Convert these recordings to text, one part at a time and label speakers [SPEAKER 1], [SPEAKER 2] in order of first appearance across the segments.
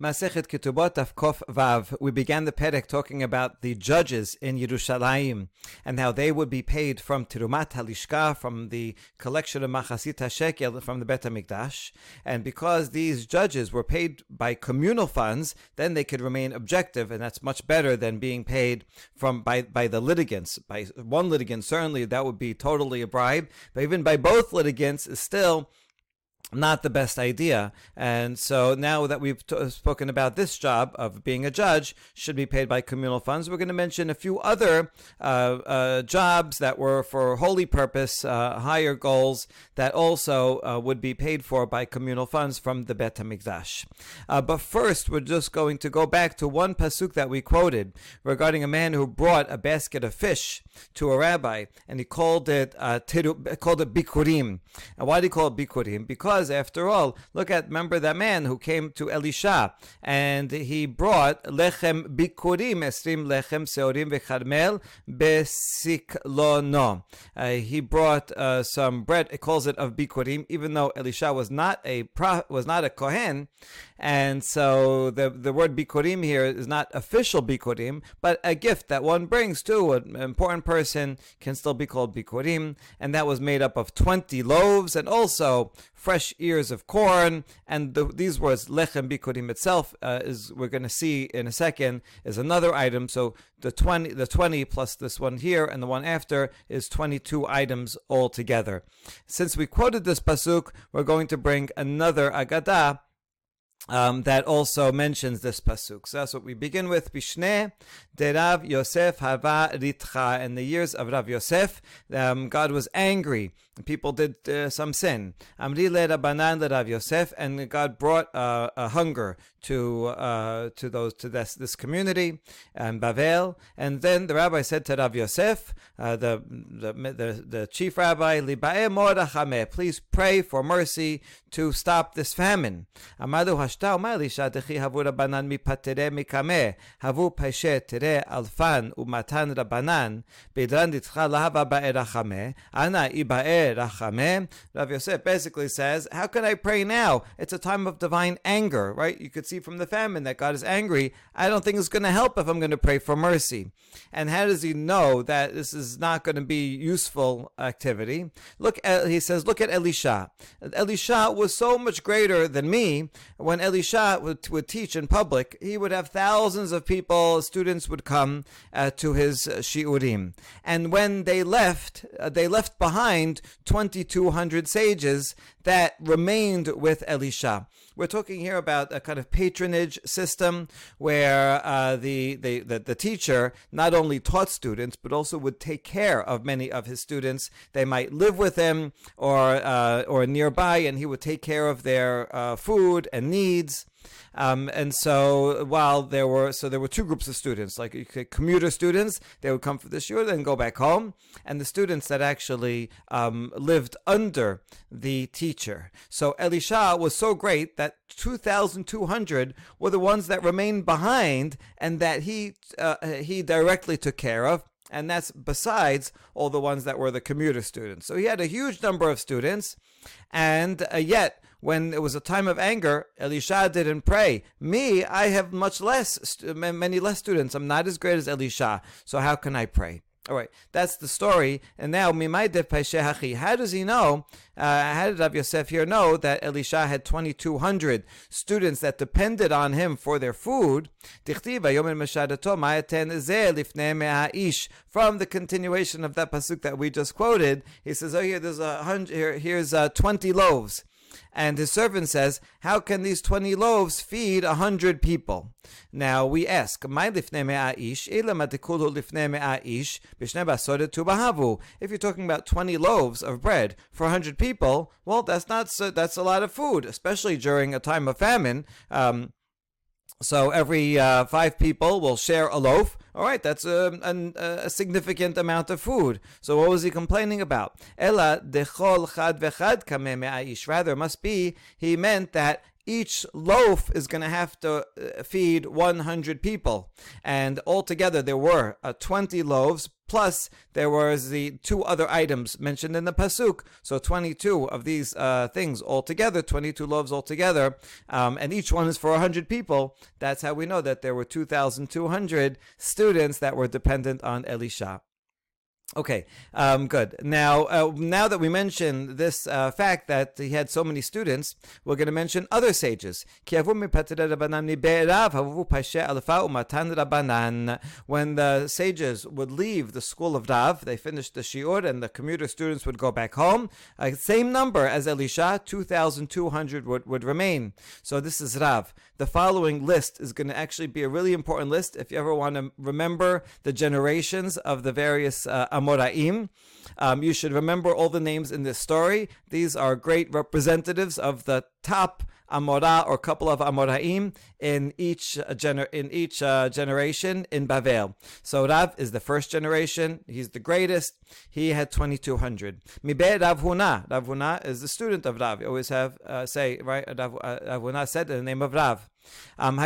[SPEAKER 1] Masechet Ketubot Kof Vav. We began the Perek talking about the judges in Yerushalayim and how they would be paid from Tirumat Halishka, from the collection of Machasit HaShekel from the Bet HaMikdash. And because these judges were paid by communal funds, then they could remain objective, and that's much better than being paid from by, by the litigants. By one litigant, certainly that would be totally a bribe, but even by both litigants still not the best idea. And so now that we've t- spoken about this job of being a judge, should be paid by communal funds, we're going to mention a few other uh, uh, jobs that were for holy purpose, uh, higher goals that also uh, would be paid for by communal funds from the Bet HaMikdash. Uh, but first, we're just going to go back to one pasuk that we quoted regarding a man who brought a basket of fish to a rabbi, and he called it uh, tiru, called it bikurim. And why did he call it bikurim? Because after all, look at, remember that man who came to Elisha and he brought lechem bikurim, esrim lechem seorim v'charmel besiklono. Uh, he brought uh, some bread, it calls it of bikurim, even though Elisha was not a pro, was not a kohen, and so the the word bikurim here is not official bikurim, but a gift that one brings to an important person can still be called bikurim, and that was made up of 20 loaves and also fresh ears of corn. And the, these words, lechem bikurim itself, uh, is we're going to see in a second, is another item. So the 20, the 20 plus this one here and the one after is 22 items altogether. Since we quoted this pasuk, we're going to bring another agadah um, that also mentions this pasuk. So that's what we begin with. Bishne derav Yosef hava ritcha. In the years of Rav Yosef, um, God was angry. People did uh, some sin. Amri le Rabbanan Rav Yosef, and God brought uh, a hunger to uh, to those to this this community and Bavel. And then the rabbi said to Rav Yosef, uh, the, the, the the chief rabbi, Libae please pray for mercy to stop this famine. Amadu hashta umar lisha dechi havu rabbanan mipatere mikame havu peshe tere alfan umatan rabbanan bedran ditcha lahava ba'e rachame ana ibae rachame. Rav Yosef basically says, how can I pray now? It's a time of divine anger, right? You could see from the famine that God is angry, I don't think it's going to help if I'm going to pray for mercy. And how does he know that this is not going to be useful activity? Look at, he says, look at Elisha. Elisha was so much greater than me. When Elisha would, would teach in public, he would have thousands of people, students would come uh, to his uh, shiurim. And when they left, uh, they left behind 2,200 sages that remained with Elisha. We're talking here about a kind of patronage system where uh, the, the, the, the, teacher not only taught students, but also would take care of many of his students. They might live with him or, uh, or nearby, and he would take care of their uh, food and needs. Um, and so while there were so there were two groups of students, like commuter students, they would come for the shiur and go back home, and the students that actually um, lived under the teacher. So Elisha was so great that 2,200 were the ones that remained behind and that he uh, he directly took care of and that's besides all the ones that were the commuter students. So he had a huge number of students, and uh, yet when it was a time of anger, Elisha didn't pray. Me, I have much less, many less students. I'm not as great as Elisha. So how can I pray? All right, that's the story. And now, how does he know? Uh, how did Rav Yosef here know that Elisha had 2,200 students that depended on him for their food? From the continuation of that pasuk that we just quoted, he says, "Oh, here there's a hundred. Here, here's uh, 20 loaves." And his servant says, How can these 20 loaves feed a hundred people? Now we ask, If you're talking about 20 loaves of bread for 100 people, well, that's not so, that's a lot of food, especially during a time of famine. Um, so every uh, five people will share a loaf. All right, that's a, a, a, significant amount of food. So what was he complaining about? Ella dechol chad vechad Rather, must be he meant that each loaf is going to have to uh, feed 100 people. And altogether, there were uh, 20 loaves Plus, there was the two other items mentioned in the pasuk. So 22 of these uh, things altogether, 22 loaves altogether, um, and each one is for 100 people. That's how we know that there were 2,200 students that were dependent on Elisha. Okay, um, good. Now, uh, now that we mentioned this uh, fact that he had so many students, we're going to mention other sages. When the sages would leave the school of Rav, they finished the shiur, and the commuter students would go back home. Uh, same number as Elisha, 2,200 would, would remain. So this is Rav. The following list is going to actually be a really important list if you ever want to remember the generations of the various uh, Amoraim. Um, you should remember all the names in this story. These are great representatives of the top Amorah or couple of Amoraim in each uh, gener- in each uh, generation in Bavel. So Rav is the first generation. He's the greatest. He had 2200. Mibe Rav Huna. Rav Huna is the student of Rav. You always have uh, say right. Rav, uh, Rav Huna said in the name of Rav. Um,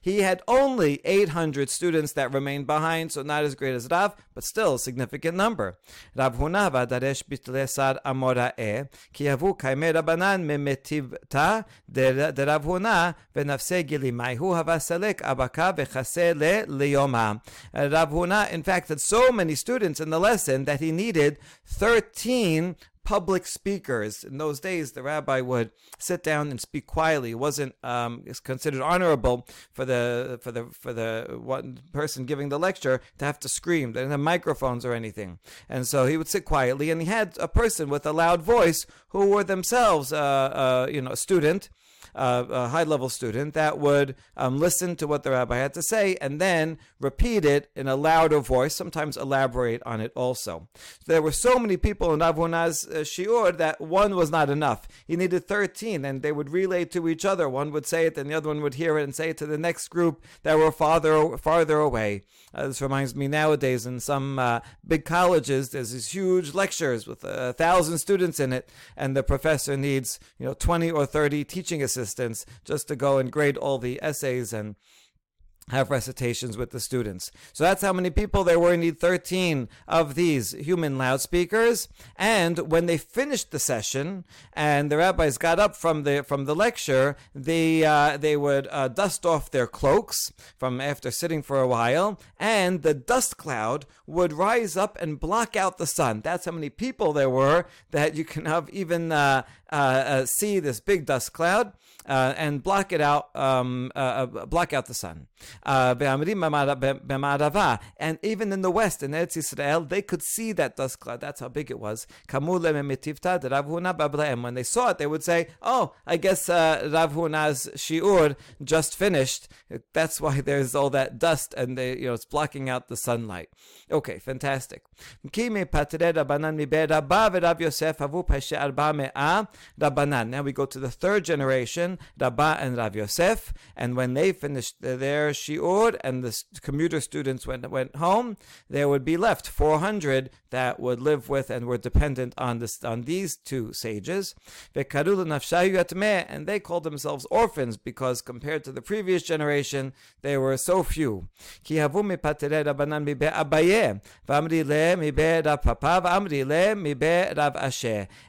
[SPEAKER 1] he had only 800 students that remained behind, so not as great as Rav, but still a significant number. Rav Huna vadaresh bitlesar amora'e, ki yavu kaime Rabanan memetivta de Rav Huna venafse gilimaihu havasalek abaka vechase le liyoma. Rav Huna, in fact, had so many students in the lesson that he needed 13 public speakers. In those days, the rabbi would sit down and speak quietly. It wasn't um, considered honorable for the for the for the one person giving the lecture to have to scream. They didn't have microphones or anything, and so he would sit quietly. And he had a person with a loud voice who were themselves, uh, uh, you know, a student uh, a high level student that would um, listen to what the rabbi had to say and then repeat it in a louder voice, sometimes elaborate on it also. There were so many people in Rav Huna's uh, shiur that one was not enough. He needed 13, and they would relay to each other. One would say it, and the other one would hear it and say it to the next group that were farther, farther away. Uh, this reminds me nowadays in some uh, big colleges, there's these huge lectures with a thousand students in it, and the professor needs, you know, 20 or 30 teaching assistants assistants just to go and grade all the essays and have recitations with the students. So that's how many people there were. You need 13 of these human loudspeakers. And when they finished the session and the rabbis got up from the from the lecture, they uh, they would uh, dust off their cloaks from after sitting for a while, and the dust cloud would rise up and block out the sun. That's how many people there were that you can have even uh, uh, uh see this big dust cloud uh, and block it out, um, uh, uh block out the sun. Uh, and even in the west, in Eretz Israel, they could see that dust cloud. That's how big it was. When they saw it, they would say, "Oh, I guess uh, Rav Huna's shiur just finished. That's why there's all that dust, and they, you know, it's blocking out the sunlight." Okay, fantastic. Now we go to the third generation. Rabba and Rav Yosef, and when they finished their shiur and the commuter students went went home, there would be left 400 that would live with and were dependent on this on these two sages. And they called themselves orphans because compared to the previous generation, they were so few.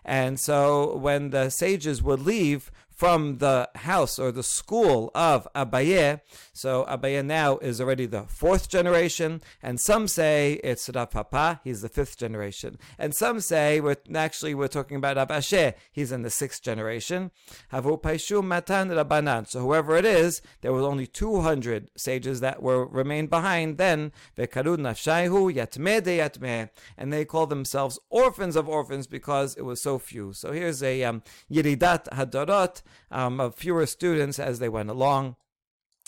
[SPEAKER 1] And so when the sages would leave from the house or the school of Abaye. So Abaye now is already the fourth generation, and some say it's Rav Papa, he's the fifth generation, and some say we're actually we're talking about Rav Ashi, he's in the sixth generation. Havu Paishu Matan Rabbanan. So whoever it is, there was only 200 sages that were remained behind then. Vekarud Nafshaihu Yatme de and they call themselves orphans of orphans because it was so few. So here's a um, Yiridat Hadarot um, of fewer students as they went along.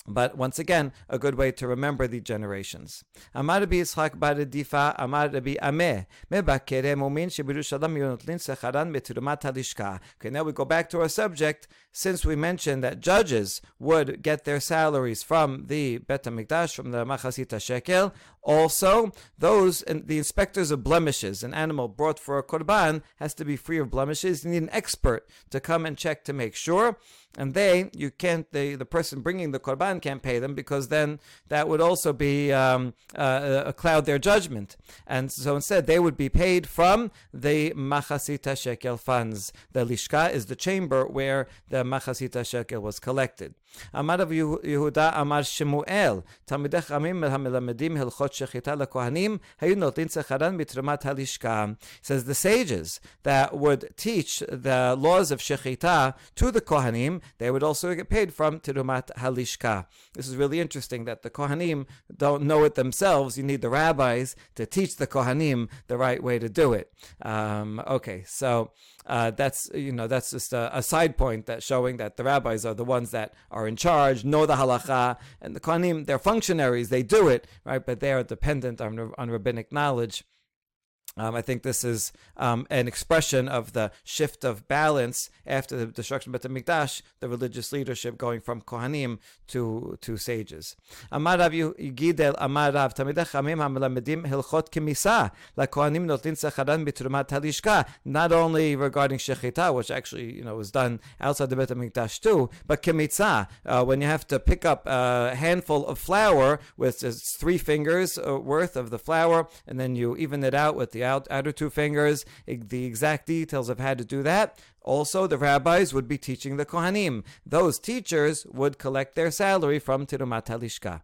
[SPEAKER 1] But once again, a good way to remember the generations. Amar Rabbi Yitzchak bar Difa, Amar Rabbi Ameh, Mebakere Mumin Shebirushalam Yonotlin Secharan Betrumat Halishka. Okay, now we go back to our subject. Since we mentioned that judges would get their salaries from the Bet HaMikdash, from the Machasita Shekel, also those, the inspectors of blemishes, an animal brought for a korban has to be free of blemishes. You need an expert to come and check to make sure. And they you can't they the person bringing the korban can't pay them because then that would also be um, uh, a cloud their judgment. And so instead they would be paid from the machasita shekel funds. The lishka is the chamber where the machasita shekel was collected. אמר רב יהודה אמר שמואל, תלמידי חכמים המלמדים הלכות שחיטה לכהנים, היו נותנים שכרן מתרומת הלשכה. says the sages that would teach the laws of shechita to the kohanim, they would also get paid from terumat halishka. This is really interesting that the kohanim don't know it themselves. You need the rabbis to teach the kohanim the right way to do it. Um, okay, so uh, that's you know that's just a, a, side point that showing that the rabbis are the ones that are in charge, know the halacha, and the kohanim they're functionaries, they do it right, but they are dependent on on rabbinic knowledge. Um, I think this is um, an expression of the shift of balance after the destruction of Bet Mikdash, the religious leadership going from Kohanim to, to sages. Not only regarding Shechita, which actually, you know, was done outside the Bet Mikdash too, but Kimitza, uh, when you have to pick up a handful of flour with three fingers uh, worth of the flour, and then you even it out with the out, outer two fingers, the exact details of how to do that. Also, the rabbis would be teaching the Kohanim. Those teachers would collect their salary from Tirumat HaLishka.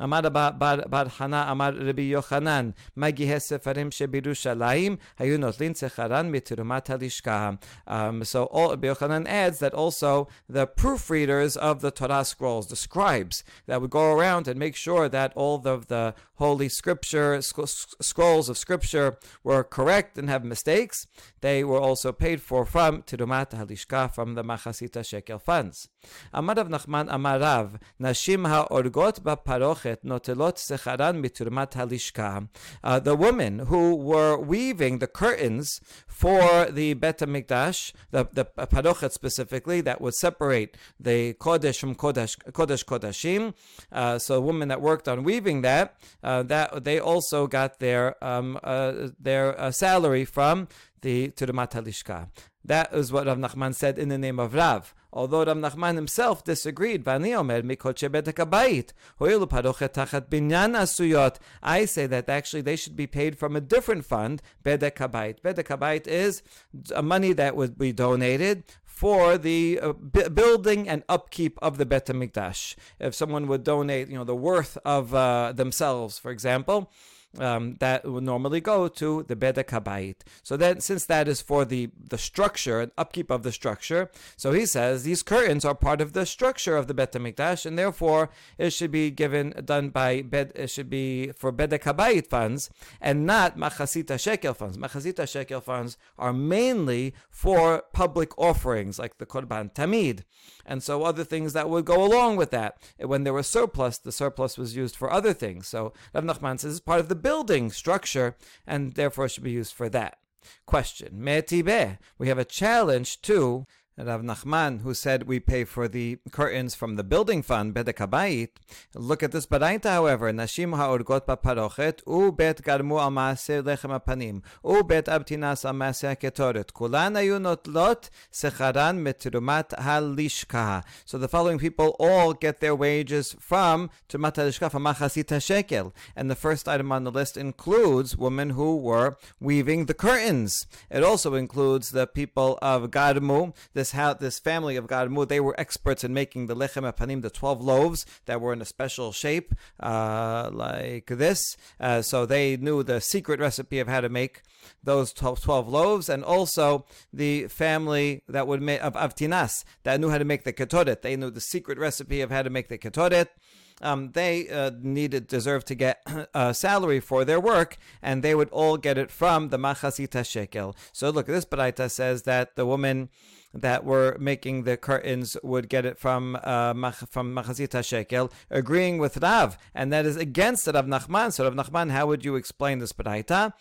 [SPEAKER 1] Amar Bar Hana Amar Rabbi Yochanan, Magihe Sefarim Shebirushalayim, Hayu Notlin Secharan Mitirumat HaLishka. Um, so Rabbi Yochanan adds that also the proofreaders of the Torah scrolls, the scribes, that would go around and make sure that all of the, holy scripture, scrolls of scripture were correct and have mistakes, they were also paid for from Tirumat Halishka from the Machasita Shekel funds. Amar Rav Nachman Amar Rav, Nashim ha'orgot ba'parochet notelot secharan miturmat halishka. Uh, the women who were weaving the curtains for the Bet HaMikdash, the, the parochet specifically, that would separate the Kodesh from Kodesh, Kodesh Kodashim, uh, so women that worked on weaving that, uh, that they also got their, um, uh, their uh, salary from the Turumat Halishka. That is what Rav Nachman said in the name of Rav. Although Rav Nachman himself disagreed, I say that actually they should be paid from a different fund, Bedek Habayit. Bedek Habayit is a money that would be donated for the uh, b- building and upkeep of the Bet HaMikdash. If someone would donate, you know, the worth of uh, themselves, for example, um, that would normally go to the Bedek Habayit. So then, since that is for the, the structure and upkeep of the structure, so he says these curtains are part of the structure of the Bet HaMikdash, and therefore it should be given, done by, bed, it should be for Bedek Habayit funds, and not Machasita Shekel funds. Machasita Shekel funds are mainly for public offerings, like the Korban Tamid and so other things that would go along with that. When there was surplus, the surplus was used for other things. So Rav Nachman says it's part of the building structure, and therefore should be used for that. Question: We have a challenge to Rav Nachman, who said we pay for the curtains from the building fund, Bedek Habayit. Look at this baraita, however. Nashim ha'orgot ba'parochet, u bet garmu al maase lechem apanim, u bet abtinas al maase ketoret. Kulan ayu notlot secharan metrumat halishka. So the following people all get their wages from trumat halishka, from shekel. And the first item on the list includes women who were weaving the curtains. It also includes the people of Garmu, this this this family of Garmu, they were experts in making the lechem apanim, the twelve loaves that were in a special shape, uh, like this. Uh, so they knew the secret recipe of how to make those 12, 12 loaves, and also the family that would make of Avtinas that knew how to make the ketoret. They knew the secret recipe of how to make the ketoret um, they uh, needed deserved to get a salary for their work, and they would all get it from the machasita shekel. So look, this baraita says that the woman that were making the curtains would get it from uh, from machasita shekel, agreeing with Rav, and that is against Rav Nachman. So Rav Nachman, how would you explain this baraita?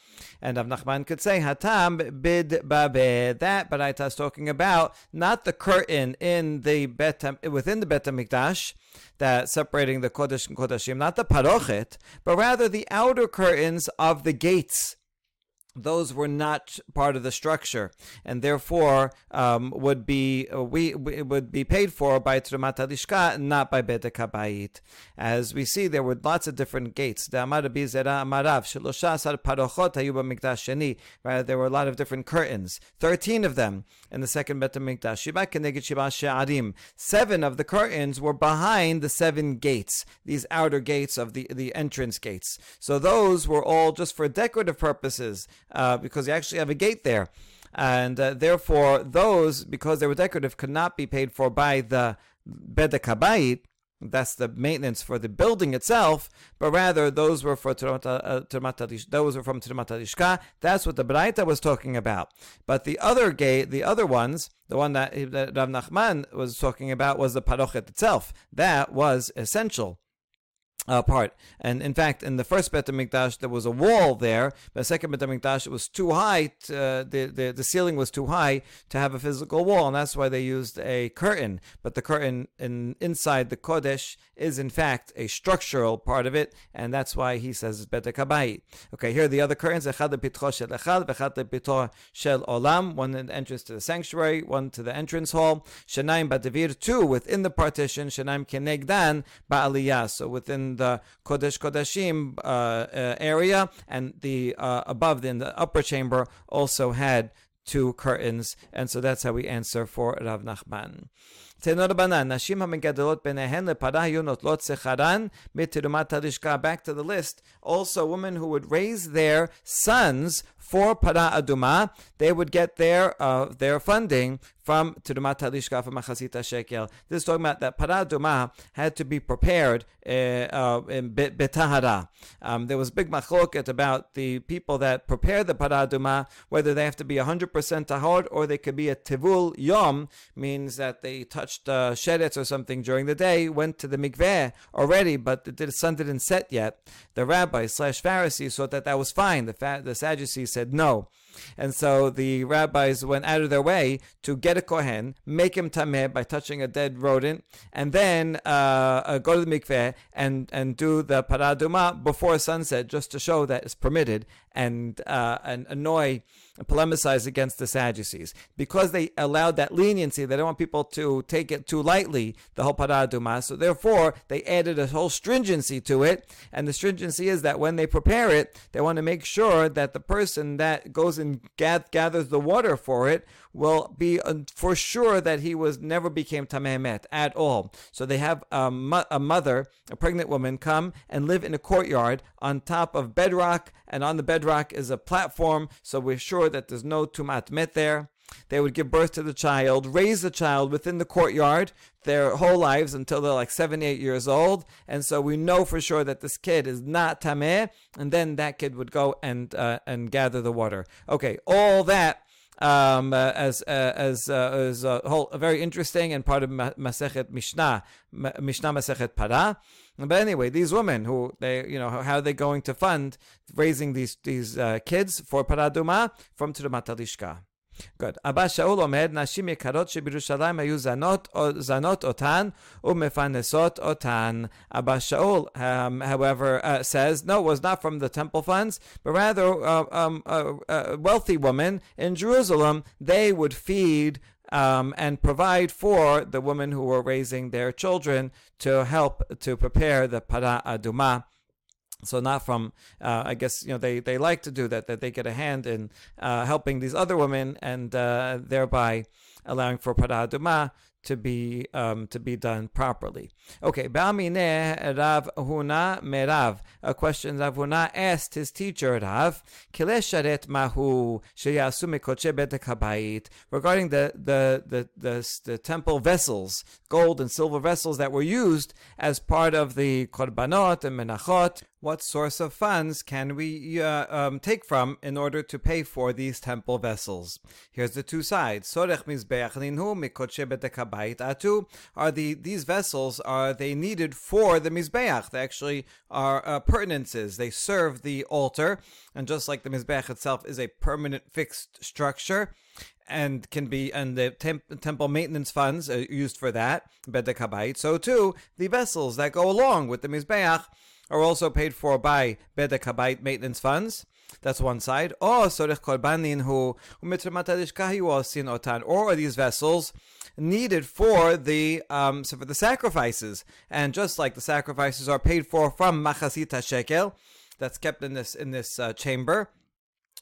[SPEAKER 1] And Rav Nachman could say hatam bid babe. That baraita is talking about not the curtain in the bet within the bet mikdash that separating the Kodesh and Kodashim, not the Parochet, but rather the outer curtains of the gates those were not part of the structure, and therefore um, would be uh, we, we, would be paid for by Trumat Alishka, not by Bedek Habayit. As we see, there were lots of different gates. There were a lot of different curtains, thirteen of them in the second Bet Hamikdash. Seven of the curtains were behind the seven gates, these outer gates of the the entrance gates. So those were all just for decorative purposes uh, because you actually have a gate there. And uh, therefore, those, because they were decorative, could not be paid for by the Bedek Habayit. That's the maintenance for the building itself, but rather those were for Termat uh, those were from Termat Lishka. That's what the Braita was talking about. But the other gate, the other ones, the one that, that Rav Nachman was talking about was the Parochet itself. That was essential part. And in fact, in the first Bet HaMikdash, there was a wall there. But the second Bet HaMikdash, it was too high. To, uh, the, the, the ceiling was too high to have a physical wall. And that's why they used a curtain. But the curtain in, inside the Kodesh is, in fact, a structural part of it. And that's why he says it's Bedek HaBayit. Okay, here are the other curtains. Echad shel olam. One in the entrance to the sanctuary, one to the entrance hall. Shanaim Badavir, two within the partition. Shanaim kenegdan ba'aliyah. So within the Kodesh Kodeshim uh, uh, area, and the uh, above in the upper chamber also had two curtains, and so that's how we answer for Rav Nachman. Secharan. Back to the list. Also, women who would raise their sons for para aduma, they would get their uh, their funding from Turumat Halishka from Machasita Shekel. This is talking about that para aduma had to be prepared uh, uh, in betahara. Um, there was big machloket about the people that prepare the para aduma, whether they have to be 100% tahor or they could be a tivul yom, means that they touched uh, sheretz or something during the day, went to the mikveh already, but the sun didn't set yet. The rabbis slash Pharisees thought that that was fine. The, fa- the Sadducees said no. And so the rabbis went out of their way to get a kohen, make him tameh by touching a dead rodent, and then uh, uh, go to the mikveh and, and do the paraduma before sunset, just to show that it's permitted and uh, and annoy polemicize against the Sadducees because they allowed that leniency. They don't want people to take it too lightly, the whole paraduma. So therefore, they added a whole stringency to it, and the stringency is that when they prepare it, they want to make sure that the person that goes and gathers the water for it will be uh, for sure that he was never became tamehemet at all. So they have a, mo- a mother, a pregnant woman, come and live in a courtyard on top of bedrock, and on the bedrock is a platform. So we're sure that there's no tumat met there. They would give birth to the child, raise the child within the courtyard their whole lives until they're like seven, eight years old. And so we know for sure that this kid is not tameh, and then that kid would go and uh, and gather the water. Okay, all that um, uh, as uh, as uh, as a whole very interesting and part of Masechet Mishnah, Mishnah Masechet Para. But anyway, these women who they you know how are they going to fund raising these these uh, kids for Paraduma from Trumat Alishka? Good. Abba Shaul omed nashim yekarot shebirushalayim ayu zanot zanot otan umefanesot otan. Abba Shaul, um, however, uh, says no, it was not from the temple funds, but rather uh, um, wealthy woman in Jerusalem. They would feed um, and provide for the women who were raising their children to help to prepare the para aduma so not from, uh, I guess you know they, they like to do that that they get a hand in uh, helping these other women and uh, thereby allowing for paraduma to be um, to be done properly. Okay, Ba'amine Rav Huna Merav. A question Rav Huna asked his teacher Rav Kilesharet Mahu regarding the the, the the the temple vessels, gold and silver vessels that were used as part of the korbanot and menachot what source of funds can we uh, um, take from in order to pay for these temple vessels? Here's the two sides. Mizbeach uh, atu. Are the these vessels are they needed for the mizbeach? They actually are uh, pertinences. They serve the altar, and just like the mizbeach itself is a permanent fixed structure and can be and the temp- temple maintenance funds are used for that bedek So too the vessels that go along with the mizbeach are also paid for by Bedek maintenance funds. That's one side. Or sorech korbanin umitrumat osin otan. Or these vessels needed for the um, so for the sacrifices? And just like the sacrifices are paid for from machasita shekel, that's kept in this in this uh, chamber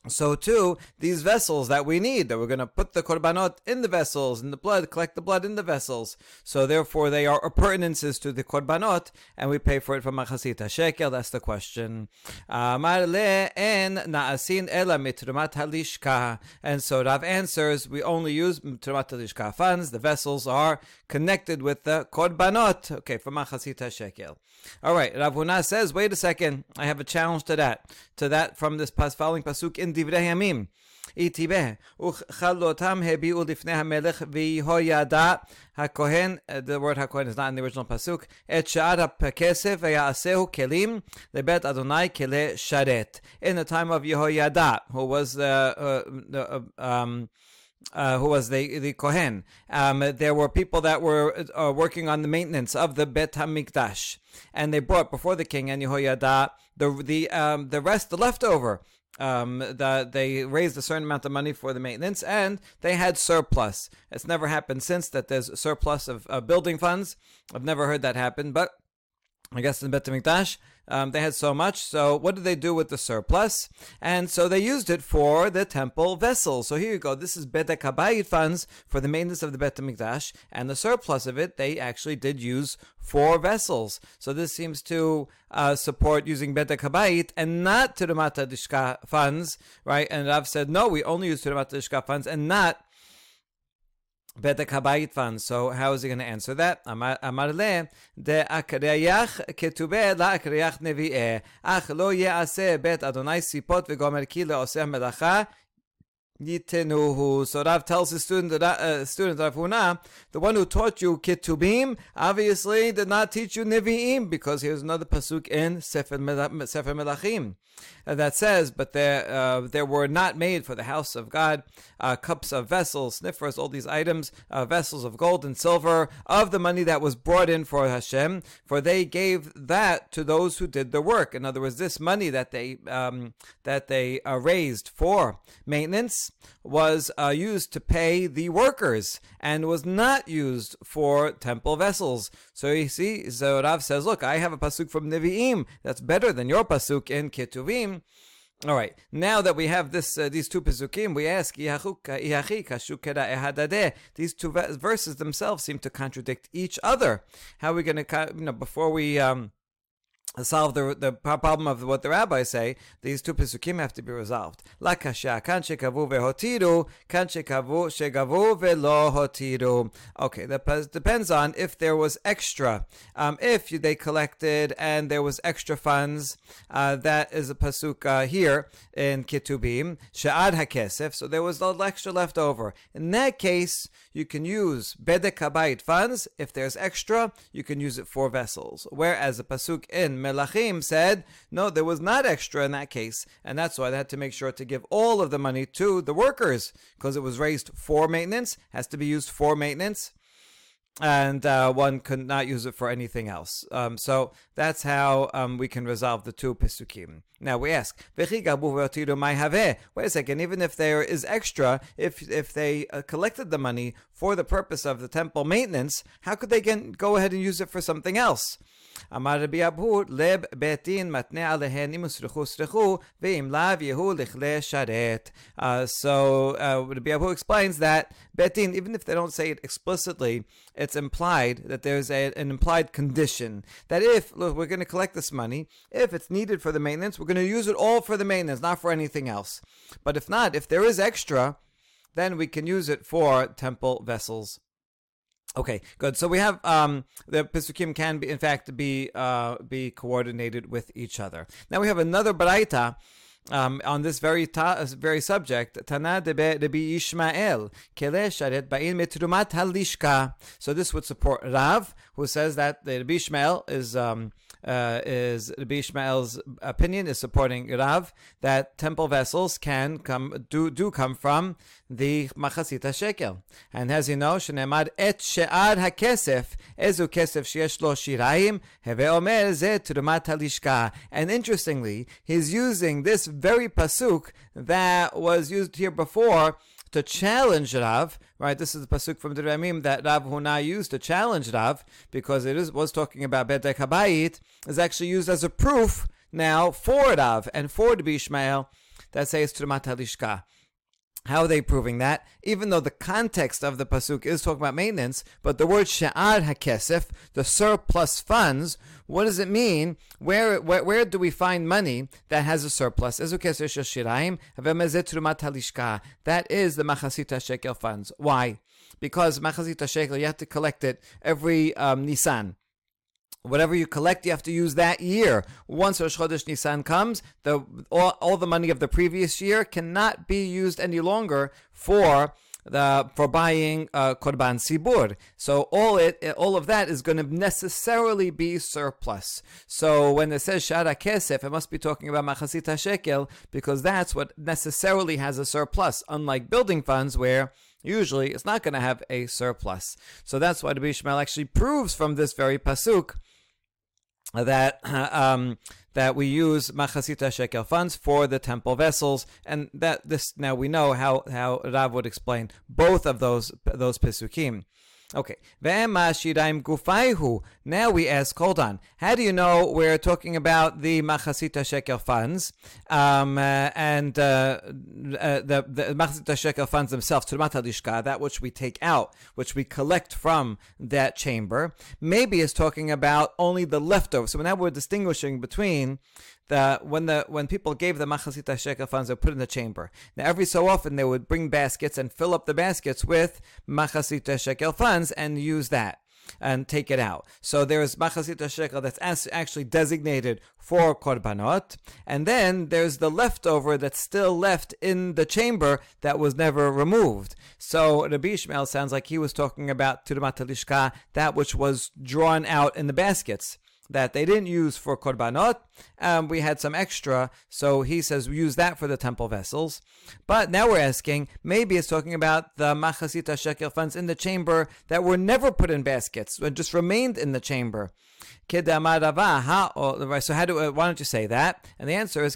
[SPEAKER 1] so too, these vessels that we need, that we're going to put the korbanot in the vessels, in the blood, collect the blood in the vessels. So therefore, they are appurtenances to the korbanot, and we pay for it from machasita shekel. That's the question. Um, and so Rav answers, we only use mitrumat halishka funds. The vessels are connected with the korbanot. Okay, from machasita shekel. All right, Rav Huna says, wait a second, I have a challenge to that, to that from this following pasuk in Divrei Yamim. איתי בה, וכלותם הביאו לפני המלך ויהוידע הכהן, the word הכהן is not in the original pasuk, את שאר הכסף ויעשהו כלים לבית אדוני כלי שרת. In the time of Yehoyada, who was the, uh, the uh, um, uh, who was the the Kohen. Um, there were people that were uh, working on the maintenance of the Bet Hamikdash, and they brought before the king and Yehoiada the the um, the rest, the leftover. um, the, they raised a certain amount of money for the maintenance, and they had surplus. It's never happened since that there's surplus of uh, building funds. I've never heard that happen, but I guess in Bet Hamikdash um, they had so much. So what did they do with the surplus? And so they used it for the temple vessels. So here you go. This is Bedek Habayit funds for the maintenance of the Bet Mikdash, and the surplus of it they actually did use for vessels. So this seems to uh, support using Bedek Habayit and not Turumat Halishka funds, right? And I've said no, we only use Turumat Halishka funds and not Habayit fan. So how is he going to answer that? Amar le de akriyach ketube la akriyach nevi'eh. Ach lo ye'aseh bet Adonai sipot v'gomer ki le'oseh melacha Yitenuhu. So Rav tells his student, uh, student Rav Huna, the one who taught you Ketubim, obviously did not teach you Nevi'im, because here's another pasuk in Sefer, Melachim uh, that says, but there, uh, there were not made for the house of God uh, cups of vessels, sniffers, all these items, uh, vessels of gold and silver, of the money that was brought in for Hashem, for they gave that to those who did the work. In other words, this money that they um, that they uh, raised for maintenance was uh, used to pay the workers and was not used for temple vessels. So you see, so Rav says, look, I have a pasuk from Nevi'im that's better than your pasuk in Ketuvim. All right. Now that we have this, uh, these two pesukim, we ask, These two verses themselves seem to contradict each other. How are we going to, you know, before we um, solve the, the problem of what the rabbis say, these two pesukim have to be resolved. Kan shekavu vehotiru, shekavu shegavu velo hotiru. Okay, that depends on if there was extra. Um, if they collected and there was extra funds, uh, that is a pasuk uh, here in Kitubim, she'ad hakesef, so there was a little extra left over. In that case, you can use bedek habayit funds. If there's extra, you can use it for vessels. Whereas the pasuk in Melachim said, no, there was not extra in that case. And that's why they had to make sure to give all of the money to the workers because it was raised for maintenance, has to be used for maintenance and uh, one could not use it for anything else. Um, so that's how um, we can resolve the two pisukim. Now we ask, wait a second, even if there is extra, if if they uh, collected the money for the purpose of the temple maintenance, how could they get, go ahead and use it for something else? אמר רבי אבהור, לב בית דין מתנה עליהן אם הוסרחו סרחו, ואם לאו יהיו לכלי שרת. So uh, Rabbi Abu explains that betin, even if they don't say it explicitly, it's implied that there's a, an implied condition that if look, we're going to collect this money, if it's needed for the maintenance, we're going to use it all for the maintenance, not for anything else. But if not, if there is extra, then we can use it for temple vessels. Okay, good. So we have um, the Pesukim can be, in fact, be uh, be coordinated with each other. Now we have another Baraita um, on this very ta- very subject, Tana de Rabbi Ishmael, Kele Ba'in Mitrumat Halishka. So this would support Rav, who says that the Rabbi Ishmael is um, uh, is Rabbi Ishmael's opinion is supporting Rav that temple vessels can come do do come from the machasita shekel. And as you know, shenemad et she'ad hakesef ezu kesef sheyesh lo shiraim heve omer ze. And interestingly, he's using this very pasuk that was used here before to challenge Rav, right? This is the pasuk from the Ramim that Rav Huna used to challenge Rav because it is, was talking about Bedek Habayit, is actually used as a proof now for Rav and for the Bishmael that says Trumat Halishka. How are they proving that? Even though the context of the pasuk is talking about maintenance, but the word she'ar hakesef, the surplus funds, what does it mean? Where, where where do we find money that has a surplus? That is the machasita shekel funds. Why? Because machasita shekel, you have to collect it every um, Nisan whatever you collect, you have to use that year. Once Rosh Chodesh Nisan comes, the all, all the money of the previous year cannot be used any longer for the for buying uh, korban sibur. So all it all of that is going to necessarily be surplus. So when it says shara kesef, it must be talking about machasita shekel because that's what necessarily has a surplus. Unlike building funds where usually it's not going to have a surplus. So that's why the Bishmael actually proves from this very pasuk that um, that we use machasita shekel funds for the temple vessels, and that this now we know how how Rav would explain both of those those pesukim. Okay. Now we ask, hold on. How do you know we're talking about the machasita shekel funds um, uh, and uh, uh, the, the machasita shekel funds themselves, turmat halishka, that which we take out, which we collect from that chamber, maybe is talking about only the leftovers. So now we're distinguishing between the when the when people gave the machasita shekel funds, they put in the chamber. Now, every so often, they would bring baskets and fill up the baskets with machasita shekel funds and use that and take it out. So there's machasita shekel that's actually designated for korbanot, and then there's the leftover that's still left in the chamber that was never removed. So Rabbi Ishmael sounds like he was talking about turumat that which was drawn out in the baskets that they didn't use for korbanot. Um, we had some extra, so he says we use that for the temple vessels. But now we're asking, maybe it's talking about the machasita shekel funds in the chamber that were never put in baskets, but just remained in the chamber. So how do uh, why don't you say that? And the answer is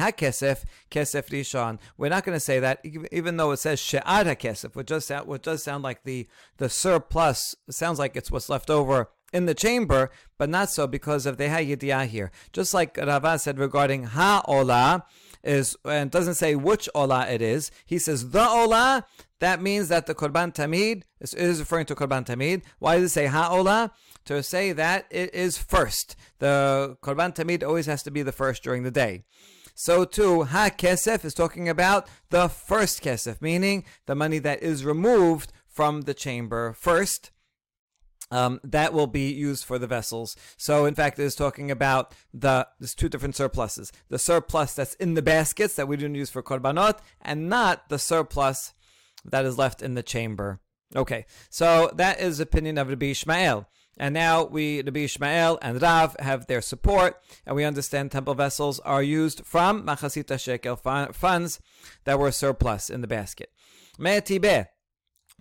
[SPEAKER 1] hakesef kesef rishon. We're not going to say that even though it says she'ad hakesef, which does sound which does sound like the the surplus sounds like it's what's left over in the chamber, but not so because of the ha'yidiyah here. Just like Rava said regarding ha'ola is and doesn't say which ola it is. He says the ola. That means that the korban tamid is, referring to korban tamid. Why does it say ha'ola? To say that it is first. The korban tamid always has to be the first during the day. So too, ha kesef is talking about the first kesef, meaning the money that is removed from the chamber first um, that will be used for the vessels. So, in fact, it is talking about the there's two different surpluses: the surplus that's in the baskets that we didn't use for korbanot, and not the surplus that is left in the chamber. Okay, so that is opinion of Rabbi Ishmael. And now we, Rabbi Ishmael and Rav, have their support, and we understand temple vessels are used from Machasita Shekel funds that were surplus in the basket. Me'etibeh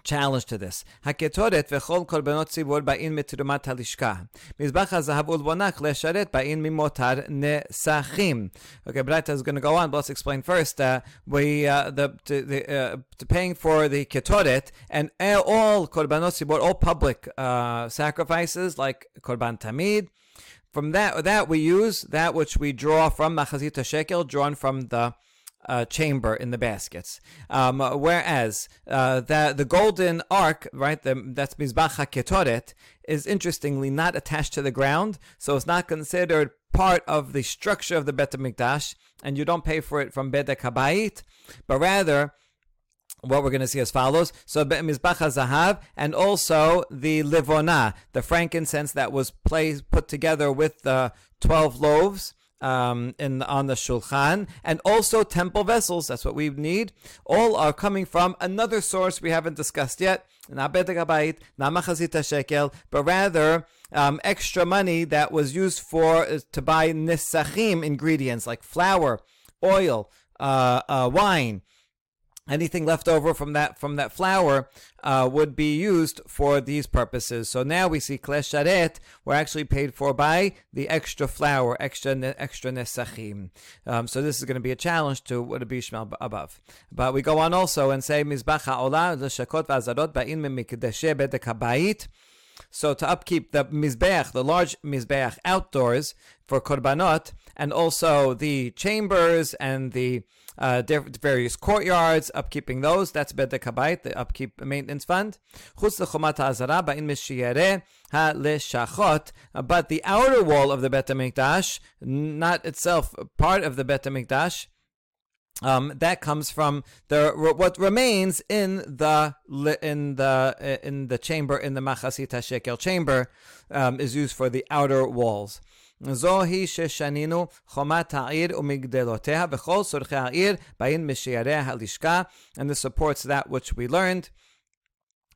[SPEAKER 1] challenge to this. haketoret v'chol korbanot tzibur ba'in mitrumat halishka. Mizbach hazahav ulbonach lesharet ba'in mimotar nesachim. Okay, Braita is going to go on, but let's explain first. Uh, we uh, the, the uh, to paying for the ketoret and all korbanot tzibur, all public uh, sacrifices like korban tamid. From that, that we use that which we draw from machazita shekel, drawn from the uh, chamber in the baskets. Um, whereas uh, the the golden ark, right, the, that's Mizbach HaKetoret, is interestingly not attached to the ground, so it's not considered part of the structure of the Bet HaMikdash, and you don't pay for it from Bedek HaBayit, but rather what we're going to see as follows. So Mizbach Zahav and also the Livona, the frankincense that was placed, put together with the 12 loaves um, in on the shulchan, and also temple vessels. That's what we need. All are coming from another source we haven't discussed yet. not bedek habayit, not machazit shekel, but rather um, extra money that was used for uh, to buy nisachim ingredients like flour, oil, uh, uh, wine anything left over from that from that flour uh, would be used for these purposes. So now we see klesh sharet were actually paid for by the extra flour, extra extra nesachim. Um, so this is going to be a challenge to what Bishmal above. But we go on also and say mizbach ha'olah l'shakot v'azarot ba'in memikdeshe bedek habayit. So to upkeep the mizbeach, the large mizbeach outdoors for korbanot, and also the chambers and the uh, various courtyards, upkeeping those. That's Bedek Habayit, the upkeep maintenance fund. But the outer wall of the Bet HaMikdash, not itself part of the Bet HaMikdash, um, that comes from the what remains in the in the in the chamber in the machasita shekel chamber um, is used for the outer walls. זוהי ששנינו חומת העיר ומגדלותיה וכל צורכי העיר באים משערי הלשכה and this supports that which we learned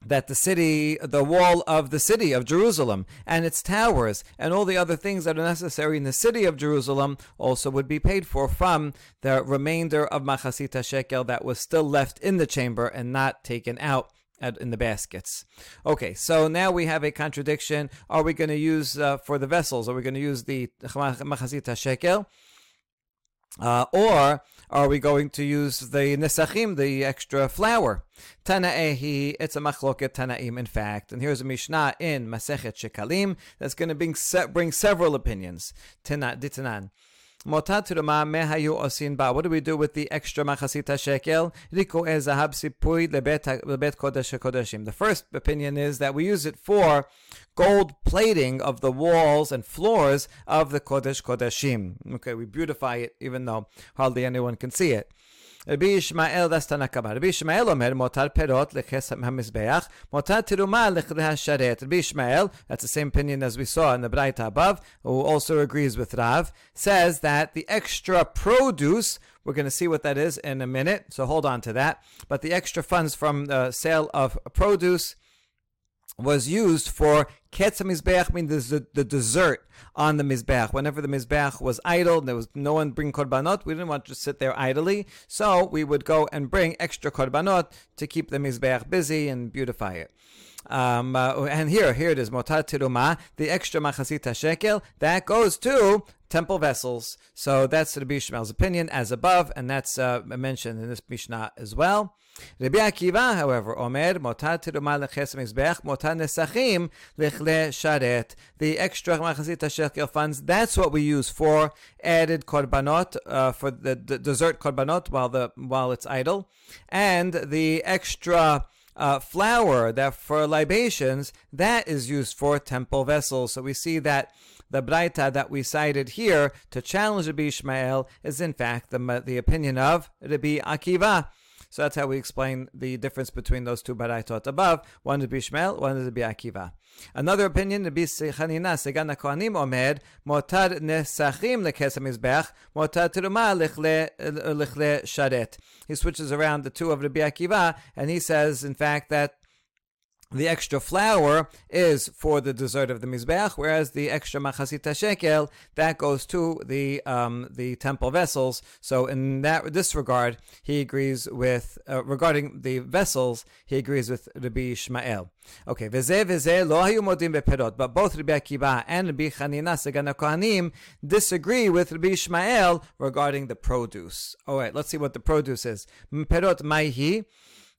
[SPEAKER 1] that the city, the wall of the city of Jerusalem and its towers and all the other things that are necessary in the city of Jerusalem also would be paid for from the remainder of Machasita Shekel that was still left in the chamber and not taken out at, in the baskets. Okay, so now we have a contradiction. Are we going to use uh, for the vessels? Are we going to use the Machasita Shekel? Uh, or are we going to use the nesachim, the extra flour? Tana'ehi, it's a machloket Tanaim, in fact. And here's a Mishnah in Masechet Shekalim that's going to bring, bring several opinions. Tana, ditanan. What do we do with the extra machasita shekel? The first opinion is that we use it for gold plating of the walls and floors of the kodesh kodeshim. Okay, we beautify it even though hardly anyone can see it. Rabbi Yishmael, that's Tanna Kamma. Rabbi Yishmael Omer, Motar Perot Leches HaMizbeach, Motar Teruma Lechle HaSharet. Rabbi Yishmael, that's the same opinion as we saw in the Braita above, who also agrees with Rav, says that the extra produce we're going to see what that is in a minute, so hold on to that. But the extra funds from the sale of produce was used for ketz mizbeach, means the, the dessert on the mizbeach. Whenever the mizbeach was idle, there was no one bring korbanot. We didn't want to sit there idly, so we would go and bring extra korbanot to keep the mizbeach busy and beautify it. Um, uh, and here, here it is, motat the extra machasita shekel, that goes to temple vessels. So that's the Bishmael's opinion, as above, and that's uh, mentioned in this Mishnah as well. Rabbi Akiva, however, Omer, motar tiruma leches mizbech, motar nesachim lechle sharet. The extra machazit shekel funds, that's what we use for added korbanot, uh, for the, dessert korbanot while the while it's idle, and the extra uh, flour that for libations that is used for temple vessels. So we see that the Braita that we cited here to challenge Rabbi Ishmael is in fact the, the opinion of Rabbi Akiva. So that's how we explain the difference between those two baraitot above. One is Bishmael, one is Akiva. Another opinion, Rabbi Chanina, Segan HaKohanim Omer, Motar Nesachim Lekes HaMizbech, Motar Teruma Lichle Sharet. He switches around the two of Rabbi Akiva, and he says, in fact, that the extra flour is for the dessert of the mizbeach, whereas the extra machasita shekel that goes to the um, the temple vessels. So in that this regard, he agrees with uh, regarding the vessels. He agrees with Rabbi Shmael. Okay, veze veze lo hayu modim beperot, but both Rabbi Akiva and Rabbi Chanina Segan Kohanim disagree with Rabbi Shmael regarding the produce. All right, let's see what the produce is. Perot maihi.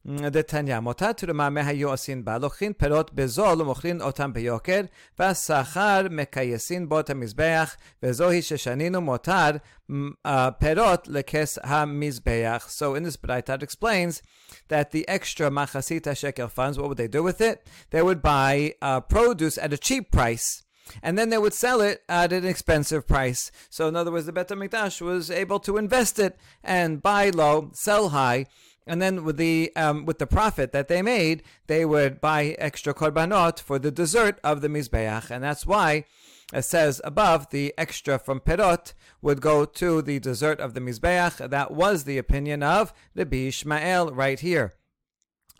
[SPEAKER 1] דתניא, מותר תרומה מהיו עושים בה, לוקחים פירות בזול ומוכרים אותם ביוקר, והשכר מקייסין בו את המזבח, וזוהי ששנינו מותר uh, פירות לכס המזבח. So in this Braita it explains that the extra machasita shekel funds, what would they do with it? They would buy uh, produce at a cheap price and then they would sell it at an expensive price. So, in other words, the Bet HaMikdash was able to invest it and buy low, sell high, and then with the um, with the profit that they made, they would buy extra korbanot for the dessert of the mizbeach, and that's why it says above the extra from perot would go to the dessert of the mizbeach. That was the opinion of the Bishmael right here.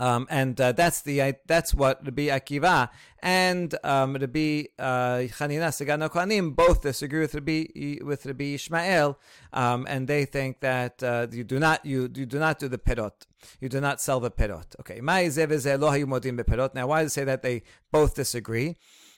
[SPEAKER 1] Um, and uh, that's the that's what Rabbi Akiva and um, Rabbi uh, Chanina Segano Kohanim both disagree with Rabbi with Rabbi Ishmael, um, and they think that uh, you do not you, you do not do the perot, you do not sell the perot. Okay, Now, why does it say that they both disagree?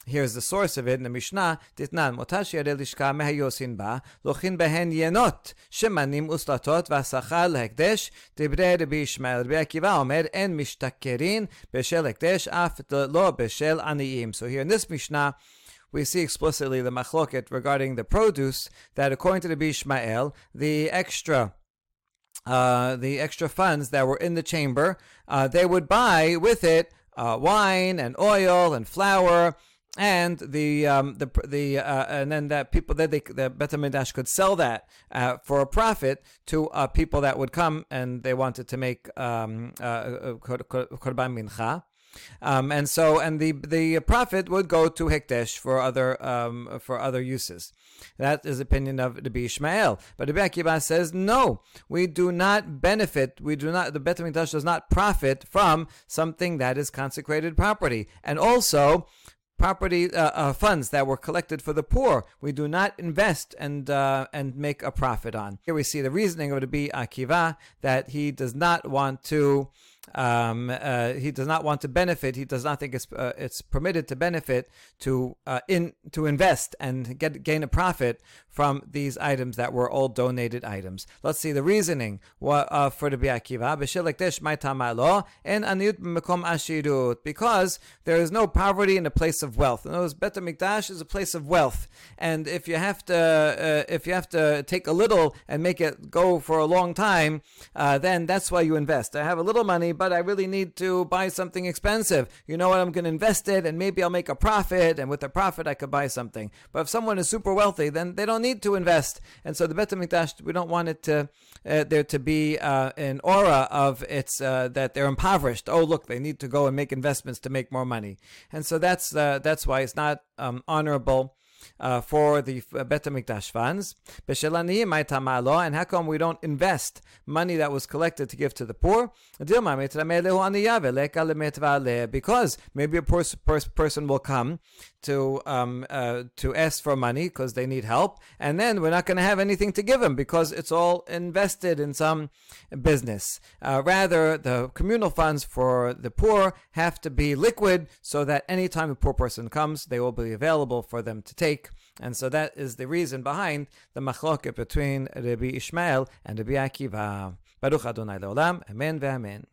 [SPEAKER 1] Here's the source of it in the Mishnah. Titnan motash yare lishka mehayosin ba lochin behen yenot shemanim uslatot vasachar lehekdesh dibre Rabbi Ishmael. Rabbi Akiva omer en mishtakerin beshel hekdesh af lo beshel aniyim. So here in this Mishnah, we see explicitly the machloket regarding the produce that according to the Ishmael, the extra uh, the extra funds that were in the chamber, uh, they would buy with it uh, wine and oil and flour and the um, the the uh, and then that people that they the Bet Mikdash could sell that uh, for a profit to uh, people that would come and they wanted to make um, uh, uh, korban mincha. Um, and so, and the the profit would go to Hekdesh for other um, for other uses. That is opinion of the Ishmael. But the Akiva says no, we do not benefit. We do not. The Bet Hamikdash does not profit from something that is consecrated property, and also property uh, uh, funds that were collected for the poor. We do not invest and uh, and make a profit on. Here we see the reasoning of the Bi Akiva that he does not want to um, uh, he does not want to benefit. He does not think it's uh, it's permitted to benefit to uh, in to invest and get gain a profit from these items that were all donated items. Let's see the reasoning uh, for the Biakiva. Because there is no poverty in a place of wealth. In other words, Bet Mikdash is a place of wealth, and if you have to uh, if you have to take a little and make it go for a long time, uh, then that's why you invest. I have a little money but I really need to buy something expensive. You know what? I'm going to invest it and maybe I'll make a profit. And with the profit, I could buy something. But if someone is super wealthy, then they don't need to invest. And so the Bet HaMikdash, we don't want it to, uh, there to be uh, an aura of it's uh, that they're impoverished. Oh, look, they need to go and make investments to make more money. And so that's, uh, that's why it's not um, honorable uh, for the uh, Bet HaMikdash funds. And how come we don't invest money that was collected to give to the poor? Because maybe a poor person will come to um, uh, to ask for money because they need help, and then we're not going to have anything to give them because it's all invested in some business. Uh, rather, the communal funds for the poor have to be liquid so that anytime a poor person comes, they will be available for them to take. And so that is the reason behind the machloket between Rabbi Ishmael and Rabbi Akiva. Baruch Adonai Leolam. Amen ve'amen.